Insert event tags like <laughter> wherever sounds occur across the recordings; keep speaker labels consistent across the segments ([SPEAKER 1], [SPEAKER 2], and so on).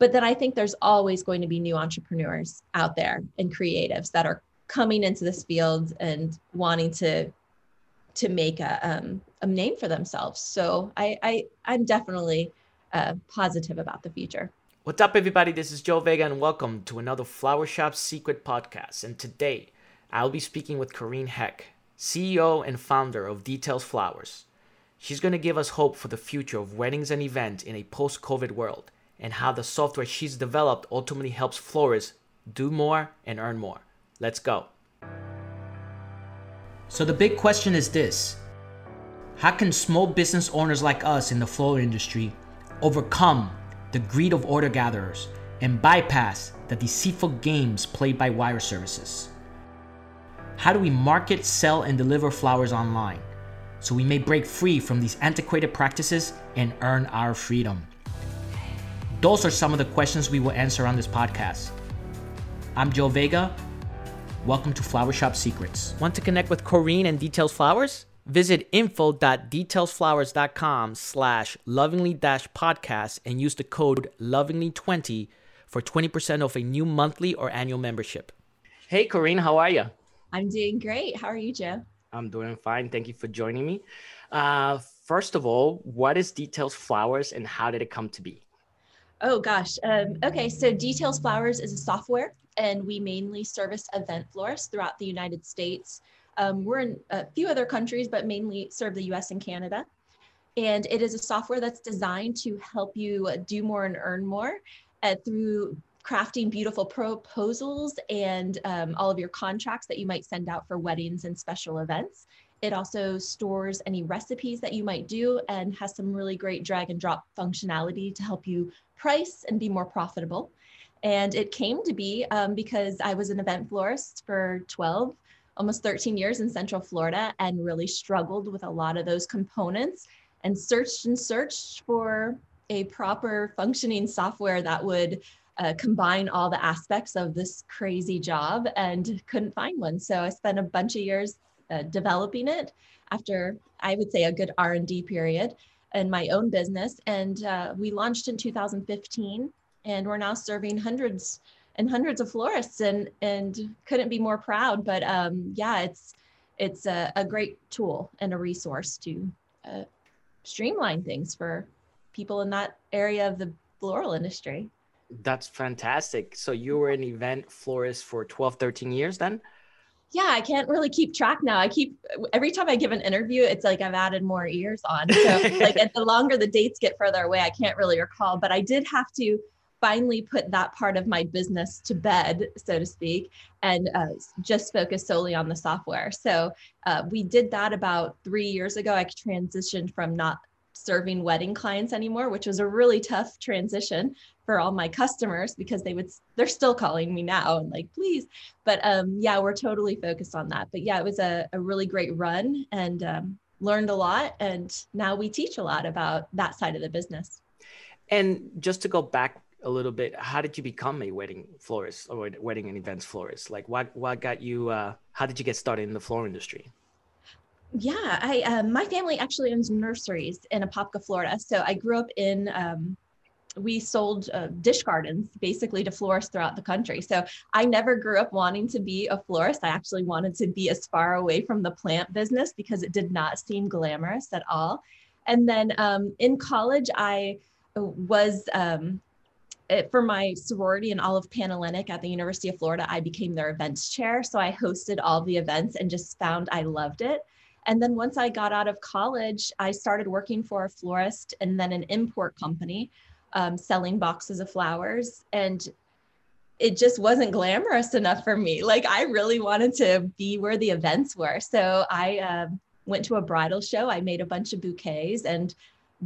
[SPEAKER 1] But then I think there's always going to be new entrepreneurs out there and creatives that are coming into this field and wanting to to make a, um, a name for themselves. So I, I I'm definitely uh, positive about the future.
[SPEAKER 2] What's up, everybody? This is Joe Vega, and welcome to another Flower Shop Secret podcast. And today, I'll be speaking with Corrine Heck, CEO and founder of Details Flowers. She's going to give us hope for the future of weddings and events in a post COVID world and how the software she's developed ultimately helps florists do more and earn more. Let's go. So, the big question is this How can small business owners like us in the floral industry overcome the greed of order gatherers and bypass the deceitful games played by wire services? How do we market, sell, and deliver flowers online so we may break free from these antiquated practices and earn our freedom? Those are some of the questions we will answer on this podcast. I'm Joe Vega. Welcome to Flower Shop Secrets. Want to connect with Corrine and Details Flowers? Visit info.detailsflowers.com slash lovingly dash podcast and use the code lovingly20 for 20% off a new monthly or annual membership. Hey, Corrine, how are you?
[SPEAKER 1] I'm doing great. How are you, Joe?
[SPEAKER 2] I'm doing fine. Thank you for joining me. Uh, first of all, what is Details Flowers and how did it come to be?
[SPEAKER 1] Oh gosh. Um, okay, so Details Flowers is a software, and we mainly service event florists throughout the United States. Um, we're in a few other countries, but mainly serve the US and Canada. And it is a software that's designed to help you do more and earn more uh, through crafting beautiful proposals and um, all of your contracts that you might send out for weddings and special events. It also stores any recipes that you might do and has some really great drag and drop functionality to help you price and be more profitable. And it came to be um, because I was an event florist for 12, almost 13 years in Central Florida and really struggled with a lot of those components and searched and searched for a proper functioning software that would uh, combine all the aspects of this crazy job and couldn't find one. So I spent a bunch of years uh, developing it after I would say a good R&D period in my own business. And uh, we launched in 2015 and we're now serving hundreds and hundreds of florists and, and couldn't be more proud. But um, yeah, it's, it's a, a, great tool and a resource to uh, streamline things for people in that area of the floral industry.
[SPEAKER 2] That's fantastic. So you were an event florist for 12, 13 years then?
[SPEAKER 1] Yeah, I can't really keep track now. I keep every time I give an interview, it's like I've added more years on. So <laughs> like the longer the dates get further away, I can't really recall. But I did have to finally put that part of my business to bed, so to speak, and uh, just focus solely on the software. So uh, we did that about three years ago. I transitioned from not serving wedding clients anymore, which was a really tough transition for all my customers because they would they're still calling me now and like please. But um yeah we're totally focused on that. But yeah it was a, a really great run and um, learned a lot and now we teach a lot about that side of the business.
[SPEAKER 2] And just to go back a little bit how did you become a wedding florist or wedding and events florist? Like what what got you uh how did you get started in the floral industry
[SPEAKER 1] yeah i uh, my family actually owns nurseries in apopka florida so i grew up in um, we sold uh, dish gardens basically to florists throughout the country. So I never grew up wanting to be a florist. I actually wanted to be as far away from the plant business because it did not seem glamorous at all. And then um, in college, I was um, for my sorority and Olive Panhellenic at the University of Florida, I became their events chair. So I hosted all the events and just found I loved it. And then once I got out of college, I started working for a florist and then an import company um, selling boxes of flowers. And it just wasn't glamorous enough for me. Like i really wanted to be where the events were. So i uh, went to a bridal show. I made a bunch of bouquets and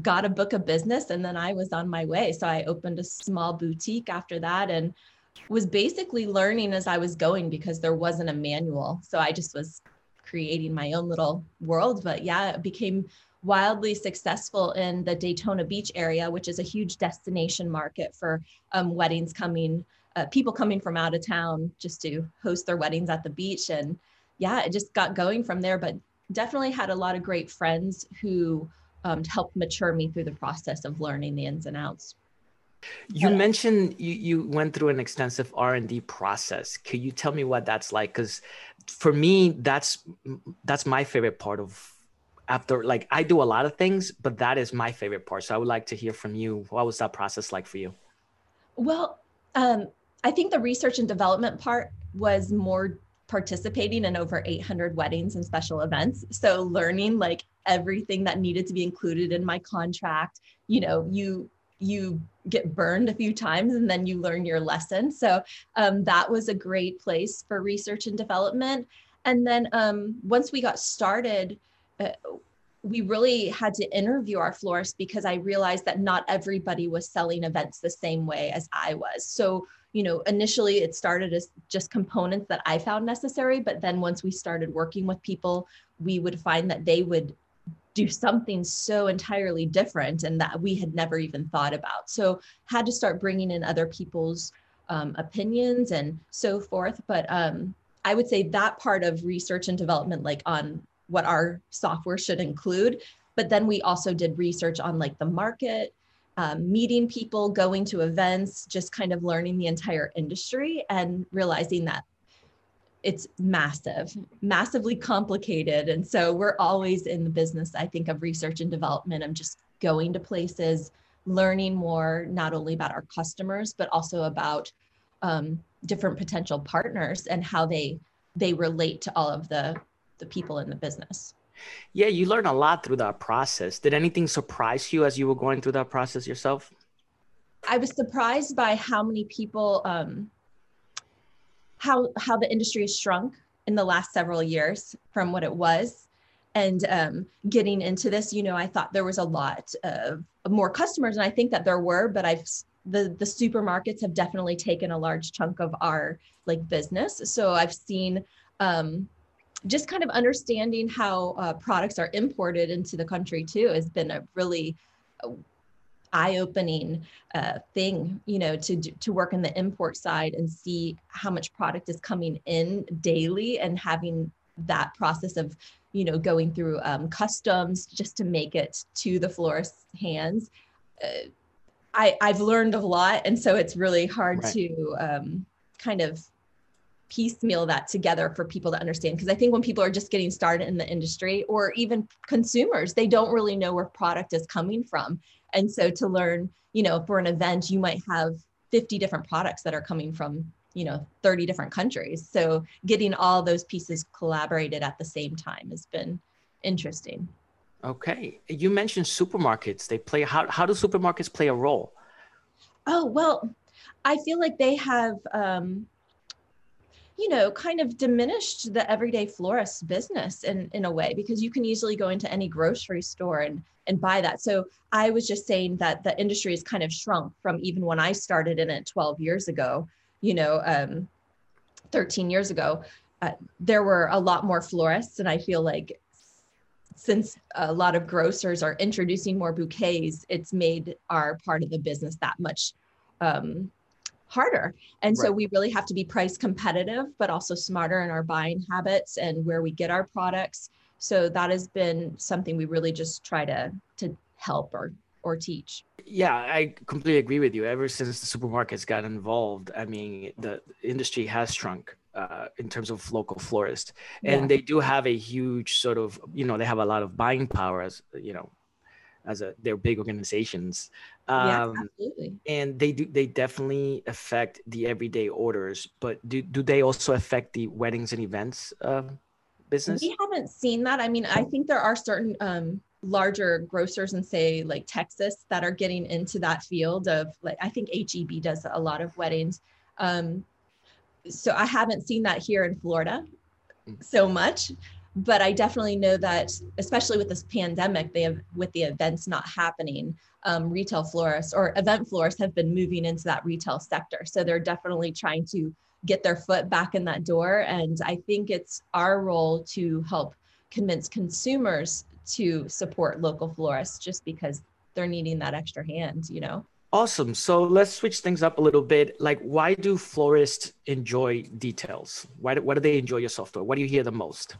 [SPEAKER 1] got a book of business and then i was on my way. So i opened a small boutique after that and was basically learning as i was going because there wasn't a manual. So i just was creating my own little world but yeah it became wildly successful in the Daytona Beach area, which is a huge destination market for um, weddings coming, uh, people coming from out of town just to host their weddings at the beach. And yeah, it just got going from there, but definitely had a lot of great friends who um, helped mature me through the process of learning the ins and outs.
[SPEAKER 2] You but, mentioned you, you went through an extensive R and D process. Could you tell me what that's like? Because for me, that's that's my favorite part of after like I do a lot of things, but that is my favorite part. So I would like to hear from you. What was that process like for you?
[SPEAKER 1] Well, um, I think the research and development part was more participating in over 800 weddings and special events. So learning like everything that needed to be included in my contract. You know, you you get burned a few times and then you learn your lesson. So um, that was a great place for research and development. And then um, once we got started, uh, we really had to interview our florists because I realized that not everybody was selling events the same way as I was. So, you know, initially it started as just components that I found necessary, but then once we started working with people, we would find that they would do something so entirely different and that we had never even thought about. So, had to start bringing in other people's um, opinions and so forth. But um, I would say that part of research and development, like on what our software should include. But then we also did research on like the market, um, meeting people, going to events, just kind of learning the entire industry and realizing that it's massive, massively complicated. And so we're always in the business, I think, of research and development, of just going to places, learning more, not only about our customers, but also about um, different potential partners and how they they relate to all of the the people in the business.
[SPEAKER 2] Yeah, you learn a lot through that process. Did anything surprise you as you were going through that process yourself?
[SPEAKER 1] I was surprised by how many people, um, how how the industry has shrunk in the last several years from what it was. And um, getting into this, you know, I thought there was a lot of more customers, and I think that there were, but I've the the supermarkets have definitely taken a large chunk of our like business. So I've seen um, just kind of understanding how uh, products are imported into the country too has been a really uh, eye-opening uh, thing you know to to work in the import side and see how much product is coming in daily and having that process of you know going through um, customs just to make it to the florist's hands uh, I, I've learned a lot and so it's really hard right. to um, kind of piecemeal that together for people to understand. Because i think when people are just getting started in the industry or even consumers they don't really know where product is coming from. And so to learn you know for an event you might have 50 different products that are coming from you know 30 different countries. So getting all those pieces collaborated at the same time has been interesting.
[SPEAKER 2] Okay. You mentioned supermarkets. They play how, how do supermarkets play a role?
[SPEAKER 1] Oh well i feel like they have um, you know, kind of diminished the everyday florist business in, in a way because you can easily go into any grocery store and, and buy that. So I was just saying that the industry has kind of shrunk from even when I started in it 12 years ago, you know, um, 13 years ago, uh, there were a lot more florists. And I feel like since a lot of grocers are introducing more bouquets, it's made our part of the business that much um, harder. And right. so we really have to be price competitive, but also smarter in our buying habits and where we get our products. So that has been something we really just try to to help or or teach.
[SPEAKER 2] Yeah, I completely agree with you. Ever since the supermarkets got involved, I mean, the industry has shrunk uh, in terms of local florists, and yeah. they do have a huge sort of, you know, they have a lot of buying power as you know, as a they're big organizations um, yeah, absolutely. and they do they definitely affect the everyday orders but do, do they also affect the weddings and events uh, business
[SPEAKER 1] we haven't seen that i mean i think there are certain um, larger grocers in say like texas that are getting into that field of like i think heb does a lot of weddings um, so i haven't seen that here in florida mm. so much but I definitely know that, especially with this pandemic, they have with the events not happening, um, retail florists or event florists have been moving into that retail sector. So they're definitely trying to get their foot back in that door. And I think it's our role to help convince consumers to support local florists just because they're needing that extra hand, you know?
[SPEAKER 2] Awesome. So let's switch things up a little bit. Like, why do florists enjoy details? Why do, why do they enjoy your software? What do you hear the most?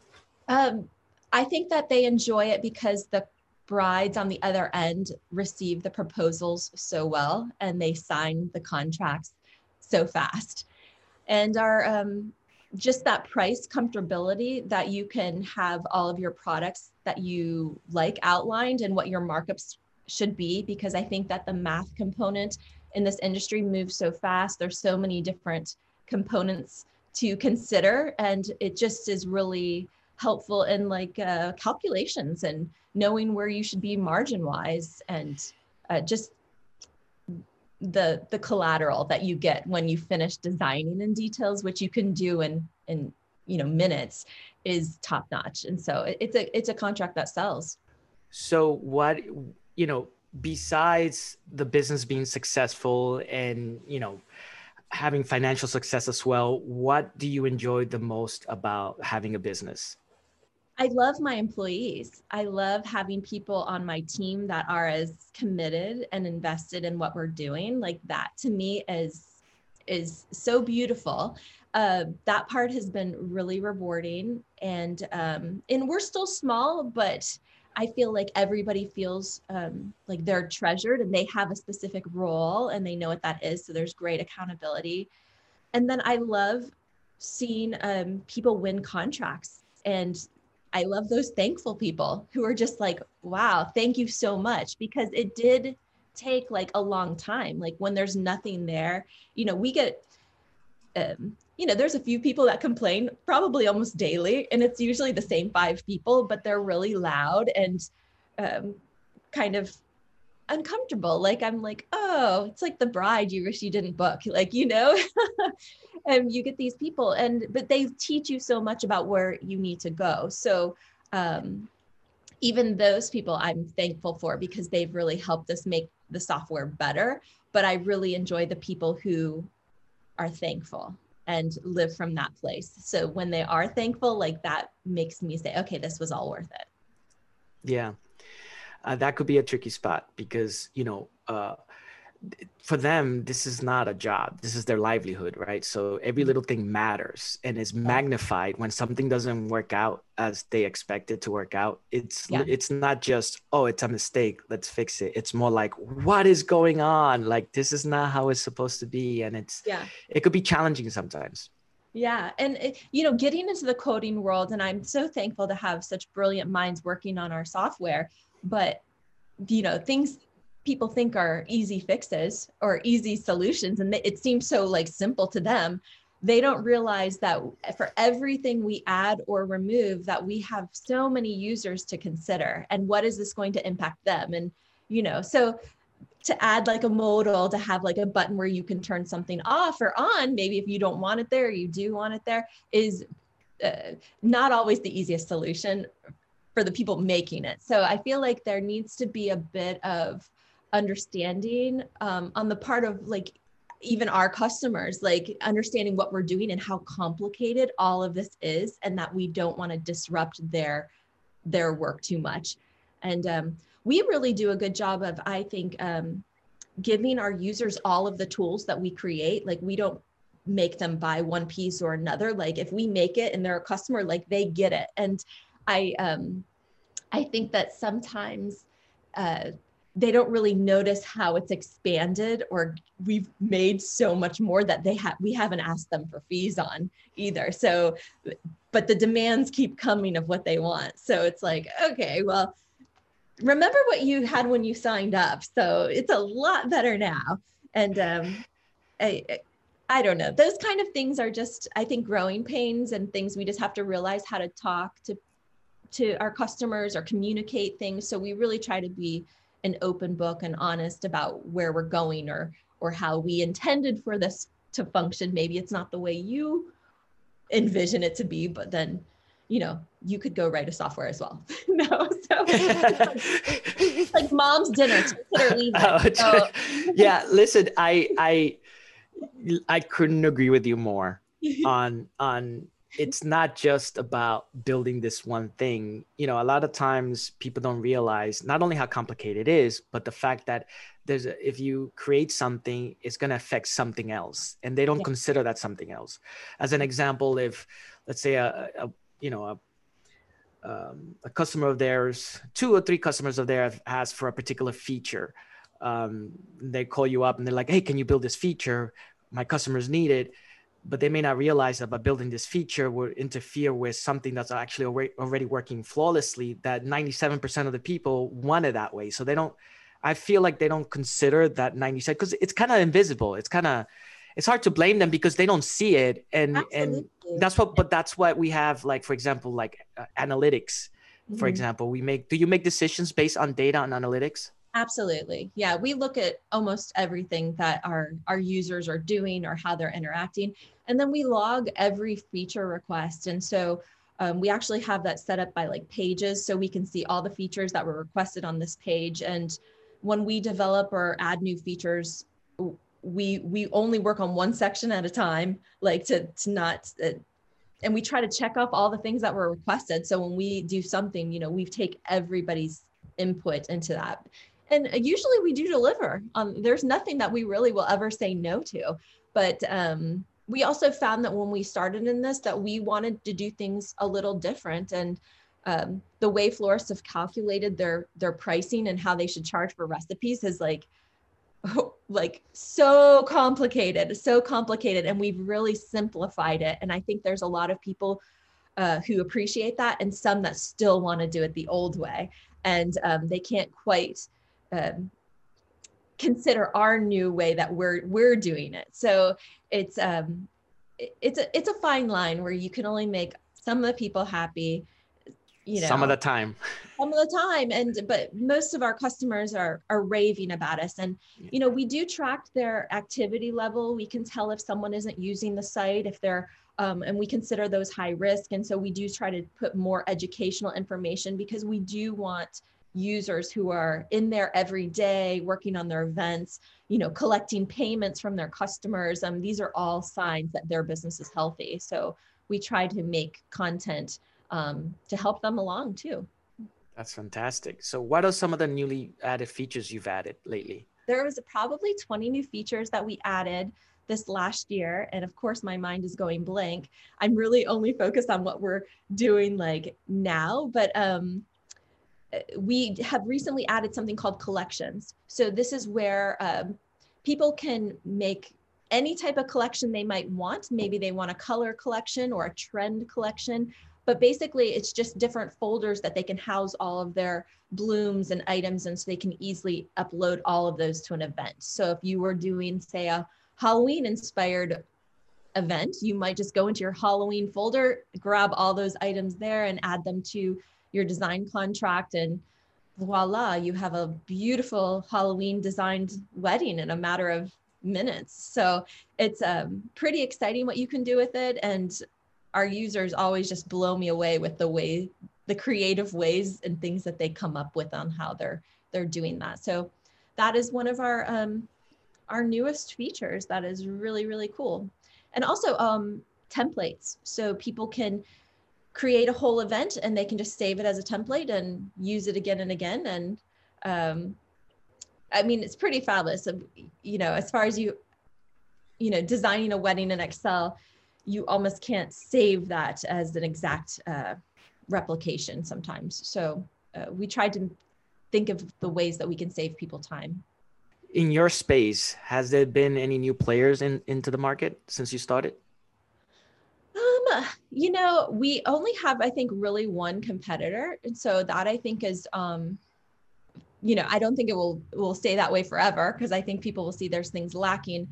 [SPEAKER 1] Um, I think that they enjoy it because the brides on the other end receive the proposals so well and they sign the contracts so fast. And our um, just that price comfortability that you can have all of your products that you like outlined and what your markups should be because I think that the math component in this industry moves so fast. There's so many different components to consider, and it just is really helpful in like uh, calculations and knowing where you should be margin wise and uh, just the the collateral that you get when you finish designing in details which you can do in in you know minutes is top notch and so it's a it's a contract that sells.
[SPEAKER 2] So what you know besides the business being successful and you know having financial success as well what do you enjoy the most about having a business
[SPEAKER 1] I love my employees. I love having people on my team that are as committed and invested in what we're doing. Like that to me is is so beautiful. Uh, that part has been really rewarding, and um, and we're still small, but I feel like everybody feels um, like they're treasured and they have a specific role and they know what that is. So there's great accountability. And then I love seeing um, people win contracts and I love those thankful people who are just like, wow, thank you so much. Because it did take like a long time. Like when there's nothing there, you know, we get, um, you know, there's a few people that complain probably almost daily, and it's usually the same five people, but they're really loud and um, kind of uncomfortable. Like I'm like, oh, it's like the bride you wish you didn't book. <laughs> Like, you know, <laughs> and you get these people and but they teach you so much about where you need to go. So um even those people I'm thankful for because they've really helped us make the software better. But I really enjoy the people who are thankful and live from that place. So when they are thankful, like that makes me say, okay, this was all worth it.
[SPEAKER 2] Yeah uh, that could be a tricky spot because you know uh, for them this is not a job. This is their livelihood right? So every mm-hmm. little thing matters and is magnified when something doesn't work out as they expect it to work out. It's yeah. it's not just oh it's a mistake. Let's fix it. It's more like what is going on? Like this is not how it's supposed to be. And it's yeah. it could be challenging sometimes.
[SPEAKER 1] Yeah. And, it, you know, getting into the coding world, and I'm so thankful to have such brilliant minds working on our software but you know things people think are easy fixes or easy solutions and it seems so like simple to them they don't realize that for everything we add or remove that we have so many users to consider and what is this going to impact them? And you know so to add like a modal to have like a button where you can turn something off or on maybe if you don't want it there you do want it there is uh, not always the easiest solution for the people making it. So I feel like there needs to be a bit of understanding um, on the part of like even our customers, like understanding what we're doing and how complicated all of this is, and that we don't want to disrupt their their work too much. And um, we really do a good job of, I think, um, giving our users all of the tools that we create. Like we don't make them buy one piece or another. Like if we make it and they're a customer, like they get it. And I um, I think that sometimes uh, they don't really notice how it's expanded or we've made so much more that they have we haven't asked them for fees on either. So but the demands keep coming of what they want. So it's like okay well remember what you had when you signed up. So it's a lot better now. And um, I, I don't know. Those kind of things are just i think growing pains and things we just have to realize how to talk to to our customers or communicate things. So we really try to be an open book and honest about where we're going or or how we intended for this to function. Maybe it's not the way you envision it to be, but then you know you could go write a software as well. <laughs> no, so it's <laughs> like mom's dinner.
[SPEAKER 2] Oh, so. yeah, listen, I I I couldn't agree with you more <laughs> on on it's not just about building this one thing. You know, a lot of times people don't realize not only how complicated it is, but the fact that there's a, if you create something, it's going to affect something else, and they don't yeah. consider that something else. As an example, if let's say a, a you know a um, a customer of theirs, two or three customers of theirs asked for a particular feature. Um, they call you up and they're like, "Hey, can you build this feature? My customers need it." But they may not realize that by building this feature would interfere with something that's actually already working flawlessly. That 97% of the people want it that way, so they don't. I feel like they don't consider that 97 because it's kind of invisible. It's kind of it's hard to blame them because they don't see it and Absolutely. and that's what but that's what we have like for example like uh, analytics mm-hmm. for example we make do you make decisions based on data and analytics
[SPEAKER 1] absolutely. Yeah we look at almost everything that our our users are doing or how they're interacting and then we log every feature request. And so um, we actually have that set up by like pages so we can see all the features that were requested on this page. And when we develop or add new features we we only work on one section at a time like to to not uh, and we try to check off all the things that were requested. So when we do something you know we take everybody's input into that and usually we do deliver um, there's nothing that we really will ever say no to but um, we also found that when we started in this that we wanted to do things a little different and um, the way florists have calculated their their pricing and how they should charge for recipes is like <laughs> like so complicated, so complicated. And we've really simplified it. And I think there's a lot of people uh, who appreciate that and some that still want to do it the old way. And um, they can't quite um, consider our new way that we're we're doing it. So it's um, it's a it's a fine line where you can only make some of the people happy
[SPEAKER 2] you know some of the time. <laughs>
[SPEAKER 1] Some of the time. And but most of our customers are are raving about us. And you know we do track their activity level. We can tell if someone isn't using the site if they're um, and we consider those high risk. And so we do try to put more educational information because we do want users who are in there every day working on their events you know collecting payments from their customers um, these are all signs that their business is healthy so we try to make content um, to help them along too.
[SPEAKER 2] That's fantastic. So, what are some of the newly added features you've added lately?
[SPEAKER 1] There was probably 20 new features that we added this last year. And of course, my mind is going blank. I'm really only focused on what we're doing like now. But um, we have recently added something called collections. So, this is where um, people can make any type of collection they might want. Maybe they want a color collection or a trend collection but basically it's just different folders that they can house all of their blooms and items and so they can easily upload all of those to an event so if you were doing say a halloween inspired event you might just go into your halloween folder grab all those items there and add them to your design contract and voila you have a beautiful halloween designed wedding in a matter of minutes. So it's um, pretty exciting what you can do with it. And our users always just blow me away with the way the creative ways and things that they come up with on how they're they're doing that. So that is one of our um, our newest features that is really really cool. And also um, templates. So people can create a whole event and they can just save it as a template and use it again and again and um, i mean it's pretty fabulous you know as far as you you know designing a wedding in excel you almost can't save that as an exact uh, replication sometimes. So uh, we tried to think of the ways that we can save people time.
[SPEAKER 2] In your space, has there been any new players in into the market since you started?
[SPEAKER 1] You know, we only have, I think, really one competitor, and so that I think is, um, you know, I don't think it will will stay that way forever because I think people will see there's things lacking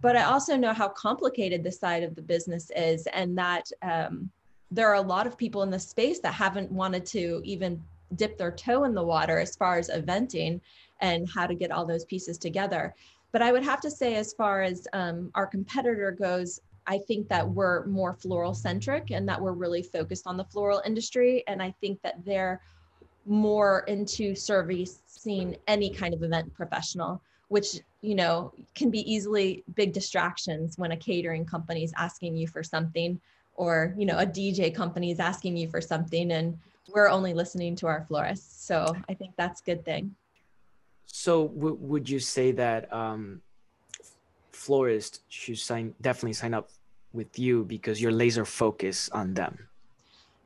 [SPEAKER 1] but I also know how complicated this side of the business is, and that um, there are a lot of people in the space that haven't wanted to even dip their toe in the water as far as eventing and how to get all those pieces together. But I would have to say, as far as um, our competitor goes, I think that we're more floral centric and that we're really focused on the floral industry. And I think that they're more into servicing any kind of event professional which you know can be easily big distractions when a catering company is asking you for something or you know a dj company is asking you for something and we're only listening to our florists so i think that's a good thing
[SPEAKER 2] so w- would you say that um, florists should sign definitely sign up with you because you're laser focused on them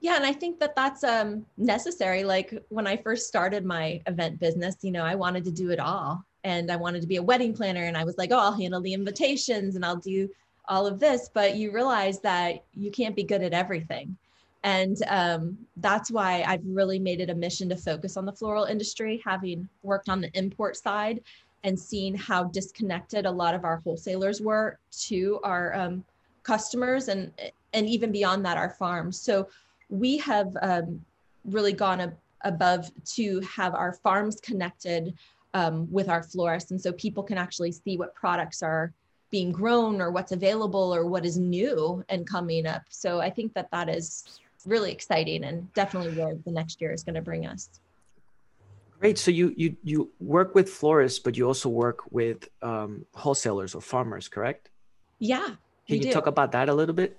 [SPEAKER 1] Yeah, and I think that that's um, necessary. Like when I first started my event business, you know, I wanted to do it all, and I wanted to be a wedding planner, and I was like, oh, I'll handle the invitations and I'll do all of this. But you realize that you can't be good at everything, and um, that's why I've really made it a mission to focus on the floral industry, having worked on the import side and seeing how disconnected a lot of our wholesalers were to our um, customers and and even beyond that, our farms. So we have um, really gone ab- above to have our farms connected um, with our florists. And so people can actually see what products are being grown or what's available or what is new and coming up. So I think that that is really exciting and definitely where the next year is going to bring us.
[SPEAKER 2] Great. So you you you work with florists, but you also work with um, wholesalers or farmers, correct?
[SPEAKER 1] Yeah.
[SPEAKER 2] Can you talk about that a little bit?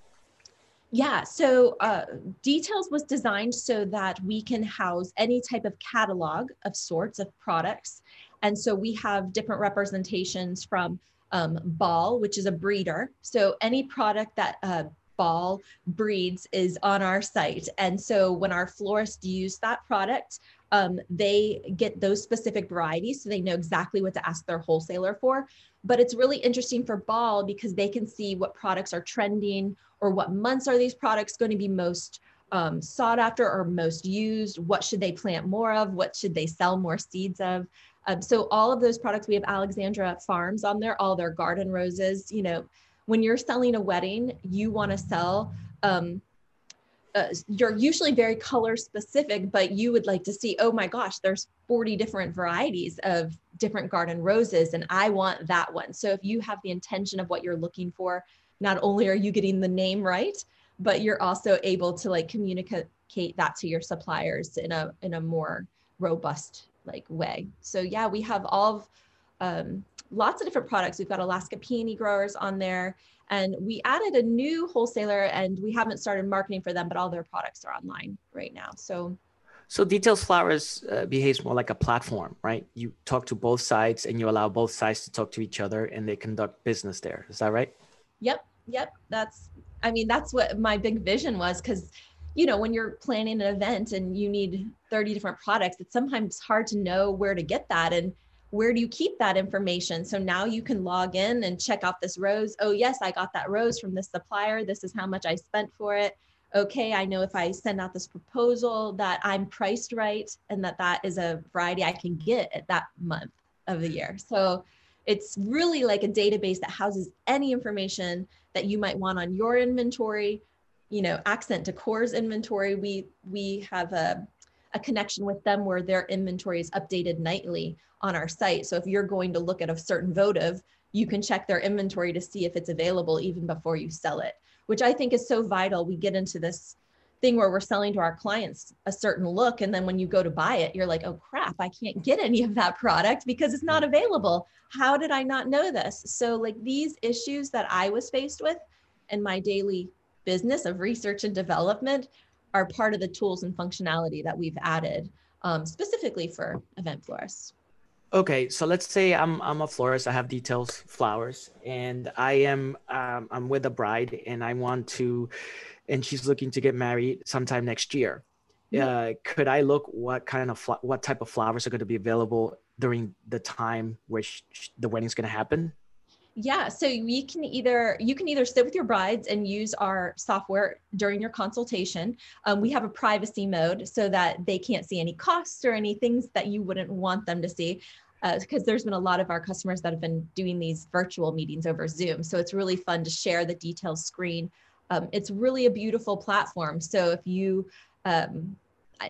[SPEAKER 1] Yeah, so uh, Details was designed so that we can house any type of catalog of sorts of products. And so we have different representations from um, Ball, which is a breeder. So any product that uh, Ball breeds is on our site. And so when our florists use that product, um, they get those specific varieties so they know exactly what to ask their wholesaler for. But it's really interesting for Ball because they can see what products are trending or what months are these products going to be most um, sought after or most used? What should they plant more of? What should they sell more seeds of? Um, so all of those products, we have Alexandra Farms on there, all their garden roses. You know, when you're selling a wedding, you want to sell. Um, uh, you're usually very color specific, but you would like to see, oh my gosh, there's 40 different varieties of different garden roses, and I want that one. So if you have the intention of what you're looking for, not only are you getting the name right, but you're also able to like communicate that to your suppliers in a in a more robust like way. So yeah, we have all of um, lots of different products. We've got Alaska peony growers on there, and we added a new wholesaler, and we haven't started marketing for them, but all their products are online right now. So.
[SPEAKER 2] So Details Flowers uh, behaves more like a platform, right? You talk to both sides and you allow both sides to talk to each other and they conduct business there. Is that right?
[SPEAKER 1] Yep yep that's i mean that's what my big vision was because you know when you're planning an event and you need 30 different products it's sometimes hard to know where to get that and where do you keep that information? So now you can log in and check off this rose. Oh yes i got that rose from this supplier. This is how much i spent for it. Okay i know if i send out this proposal that i'm priced right and that that is a variety i can get at that month of the year. So it's really like a database that houses any information that you might want on your inventory. You know accent decor's inventory. We we have a, a connection with them where their inventory is updated nightly on our site. So if you're going to look at a certain votive you can check their inventory to see if it's available even before you sell it which i think is so vital. We get into this thing where we're selling to our clients a certain look and then when you go to buy it you're like oh crap i can't get any of that product because it's not mm. available. How did i not know this? So like these issues that i was faced with in my daily business of research and development are part of the tools and functionality that we've added um, specifically for event florists
[SPEAKER 2] okay so let's say i'm i'm a florist i have details flowers and i am um, i'm with a bride and i want to and she's looking to get married sometime next year. Uh, could I look what kind of fl- what type of flowers are going to be available during the time where sh- the wedding's going to happen?
[SPEAKER 1] Yeah, so we can either you can either sit with your brides and use our software during your consultation. Um, we have a privacy mode so that they can't see any costs or any things that you wouldn't want them to see because uh, there's been a lot of our customers that have been doing these virtual meetings over Zoom. So it's really fun to share the details screen um, it's really a beautiful platform. So if you, um,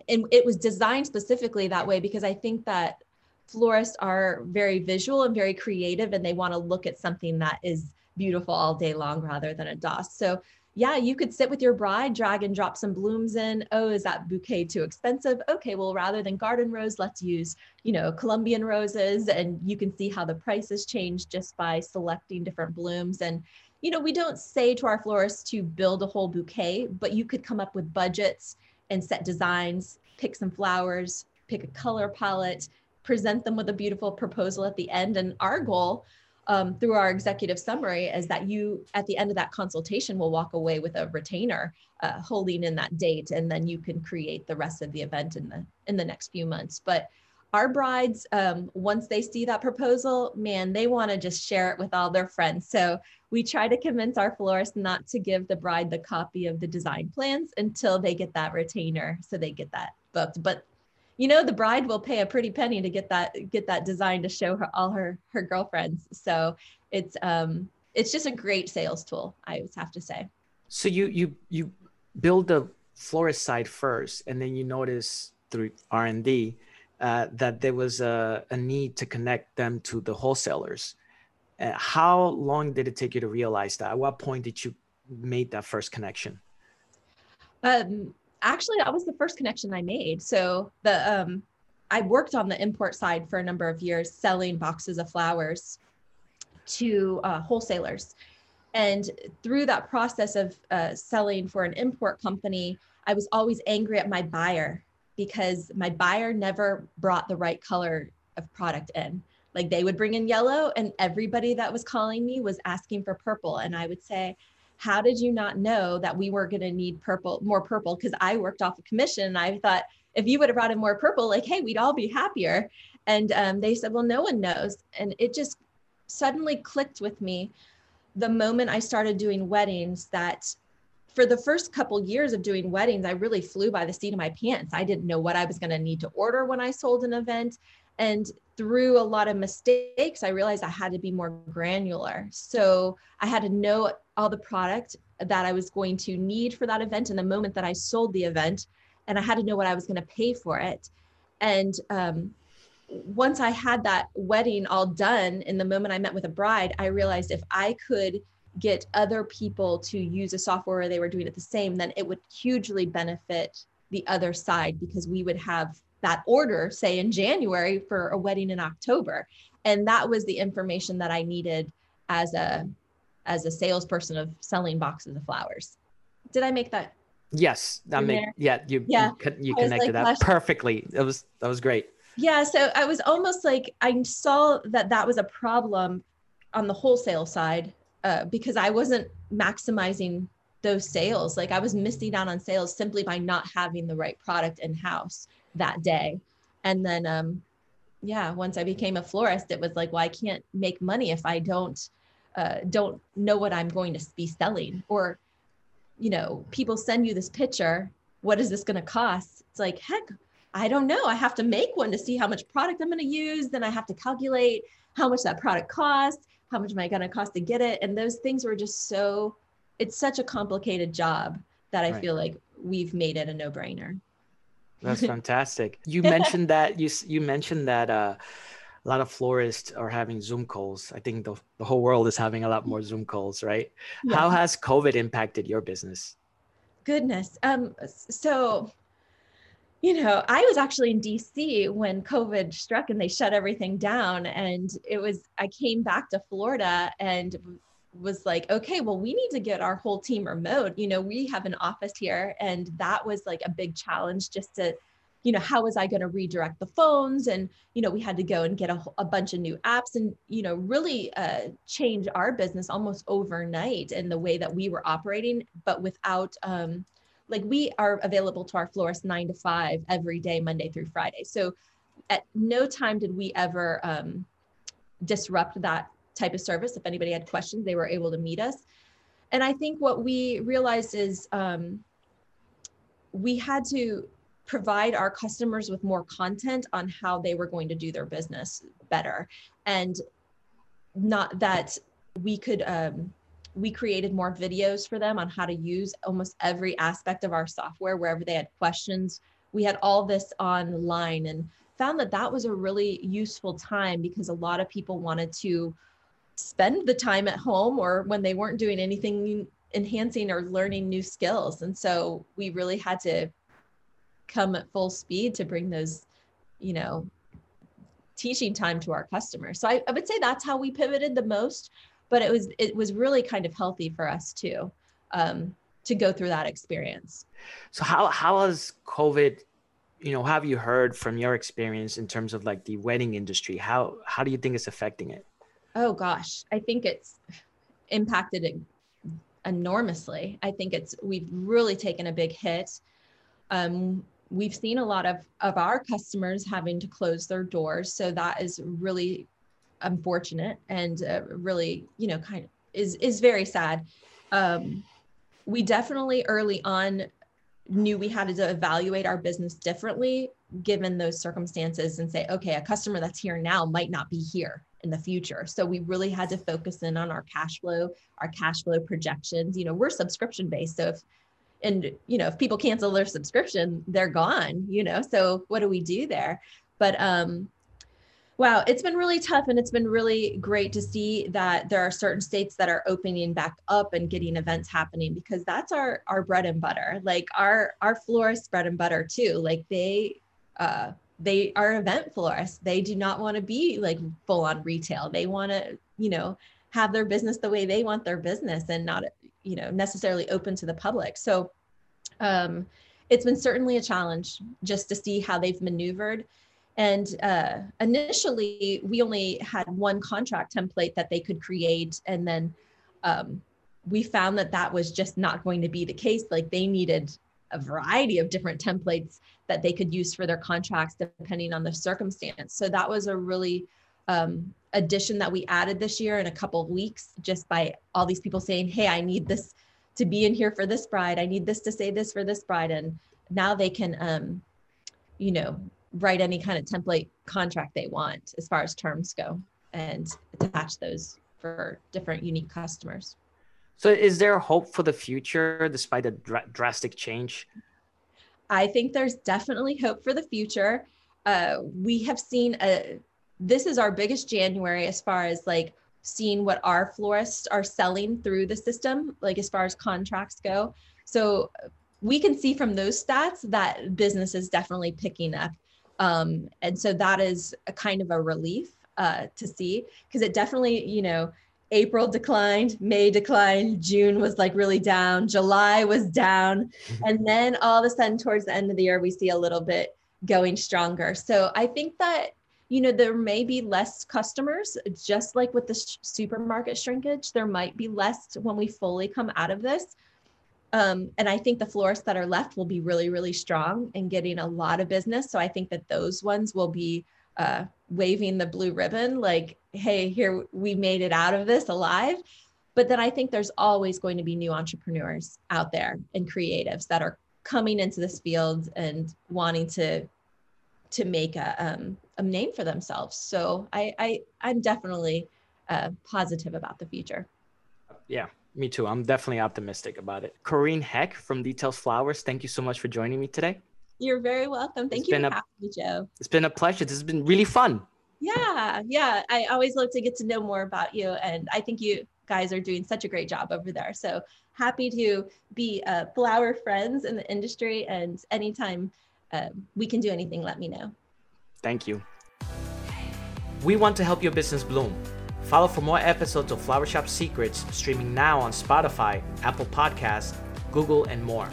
[SPEAKER 1] and it was designed specifically that way because I think that florists are very visual and very creative and they want to look at something that is beautiful all day long rather than a DOS. So yeah, you could sit with your bride, drag and drop some blooms in. Oh, is that bouquet too expensive? Okay, well, rather than garden rose, let's use, you know, Colombian roses. And you can see how the prices change just by selecting different blooms. And you know, we don't say to our florists to build a whole bouquet, but you could come up with budgets and set designs, pick some flowers, pick a color palette, present them with a beautiful proposal at the end. And our goal um, through our executive summary is that you, at the end of that consultation, will walk away with a retainer uh, holding in that date, and then you can create the rest of the event in the in the next few months. But our brides, um, once they see that proposal, man, they want to just share it with all their friends. So we try to convince our florist not to give the bride the copy of the design plans until they get that retainer, so they get that booked. But you know, the bride will pay a pretty penny to get that get that design to show her all her her girlfriends. So it's um it's just a great sales tool. I would have to say.
[SPEAKER 2] So you you you build the florist side first, and then you notice through R and D uh, that there was a, a, need to connect them to the wholesalers. Uh, how long did it take you to realize that? At what point did you make that first connection?
[SPEAKER 1] Um, actually, that was the first connection I made. So the um, I worked on the import side for a number of years, selling boxes of flowers to uh, wholesalers. And through that process of uh, selling for an import company, I was always angry at my buyer because my buyer never brought the right color of product in. Like they would bring in yellow, and everybody that was calling me was asking for purple. And I would say, How did you not know that we were going to need purple, more purple? Because I worked off a commission and I thought, if you would have brought in more purple, like, hey, we'd all be happier. And um, they said, well, no one knows. And it just suddenly clicked with me the moment I started doing weddings that for the first couple years of doing weddings, I really flew by the seat of my pants. I didn't know what I was going to need to order when I sold an event. And through a lot of mistakes, I realized I had to be more granular. So I had to know all the product that I was going to need for that event in the moment that I sold the event. And I had to know what I was going to pay for it. And um, once I had that wedding all done, in the moment I met with a bride, I realized if I could get other people to use a software where they were doing it the same, then it would hugely benefit the other side because we would have that order, say in January for a wedding in October. And that was the information that I needed as a as a salesperson of selling boxes of flowers. Did I make that?
[SPEAKER 2] Yes, that made yeah you yeah. you, you connected like, that perfectly. It was that was great.
[SPEAKER 1] Yeah, so I was almost like I saw that that was a problem on the wholesale side uh, because I wasn't maximizing those sales. Like I was missing out on sales simply by not having the right product in house that day. And then, um, yeah, once I became a florist, it was like, well, I can't make money if I don't uh, don't know what I'm going to be selling. Or, you know, people send you this picture. What is this going to cost? It's like, heck, I don't know. I have to make one to see how much product I'm going to use. Then I have to calculate how much that product costs how much am I going to cost to get it? And those things were just so, it's such a complicated job that I right. feel like we've made it a no brainer.
[SPEAKER 2] That's <laughs> fantastic. You mentioned that you, you mentioned that, uh, a lot of florists are having Zoom calls. I think the, the whole world is having a lot more Zoom calls, right? Yeah. How has COVID impacted your business?
[SPEAKER 1] Goodness. Um, so you know, I was actually in DC when COVID struck and they shut everything down. And it was, I came back to Florida and was like, okay, well, we need to get our whole team remote. You know, we have an office here. And that was like a big challenge just to, you know, how was I going to redirect the phones? And, you know, we had to go and get a, a bunch of new apps and, you know, really uh, change our business almost overnight in the way that we were operating, but without, um, like we are available to our florists nine to five every day, Monday through Friday. So at no time did we ever um, disrupt that type of service. If anybody had questions, they were able to meet us. And I think what we realized is um, we had to provide our customers with more content on how they were going to do their business better. And not that we could um, we created more videos for them on how to use almost every aspect of our software wherever they had questions. We had all this online and found that that was a really useful time because a lot of people wanted to spend the time at home or when they weren't doing anything enhancing or learning new skills. And so we really had to come at full speed to bring those, you know, teaching time to our customers. So I, I would say that's how we pivoted the most but it was it was really kind of healthy for us too um, to go through that experience
[SPEAKER 2] so how how has covid you know have you heard from your experience in terms of like the wedding industry how how do you think it's affecting it
[SPEAKER 1] Oh gosh, I think it's impacted it enormously. I think it's we've really taken a big hit. Um, we've seen a lot of of our customers having to close their doors, so that is really unfortunate and uh, really, you know, kind of is is very sad. Um, we definitely early on knew we had to evaluate our business differently given those circumstances and say, okay, a customer that's here now might not be here in the future. So we really had to focus in on our cash flow, our cash flow projections. You know, we're subscription based. So if and you know, if people cancel their subscription, they're gone, you know. So what do we do there? But um wow, it's been really tough and it's been really great to see that there are certain states that are opening back up and getting events happening because that's our our bread and butter. Like our our florist bread and butter too. Like they uh they are event florists. They do not want to be like full on retail. They want to, you know, have their business the way they want their business and not, you know, necessarily open to the public. So um, it's been certainly a challenge just to see how they've maneuvered. And uh, initially, we only had one contract template that they could create. And then um, we found that that was just not going to be the case. Like they needed a variety of different templates that they could use for their contracts depending on the circumstance. So that was a really um, addition that we added this year in a couple of weeks, just by all these people saying, "Hey, I need this to be in here for this bride. I need this to say this for this bride," and now they can, um, you know, write any kind of template contract they want as far as terms go and attach those for different unique customers.
[SPEAKER 2] So, is there hope for the future despite the dr- drastic change?
[SPEAKER 1] I think there's definitely hope for the future. Uh, we have seen a, this is our biggest January as far as like seeing what our florists are selling through the system, like as far as contracts go. So we can see from those stats that business is definitely picking up. Um, and so that is a kind of a relief uh, to see because it definitely, you know, April declined, May declined, June was like really down, July was down. Mm-hmm. And then all of a sudden, towards the end of the year, we see a little bit going stronger. So I think that, you know, there may be less customers, just like with the sh- supermarket shrinkage, there might be less when we fully come out of this. Um, and I think the florists that are left will be really, really strong and getting a lot of business. So I think that those ones will be uh, waving the blue ribbon, like, hey, here we made it out of this alive. But then I think there's always going to be new entrepreneurs out there and creatives that are coming into this field and wanting to to make a, um, a name for themselves. So I, I I'm definitely uh, positive about the future.
[SPEAKER 2] Yeah, me too. I'm definitely optimistic about it. Corinne Heck from Details Flowers, thank you so much for joining me today.
[SPEAKER 1] You're very welcome. Thank it's you for a, having me, Joe.
[SPEAKER 2] It's been a pleasure. This has been really fun.
[SPEAKER 1] Yeah, yeah. I always love to get to know more about you. And I think you guys are doing such a great job over there. So happy to be uh, flower friends in the industry. And anytime uh, we can do anything, let me know.
[SPEAKER 2] Thank you. We want to help your business bloom. Follow for more episodes of Flower Shop Secrets streaming now on Spotify, Apple Podcasts, Google, and more.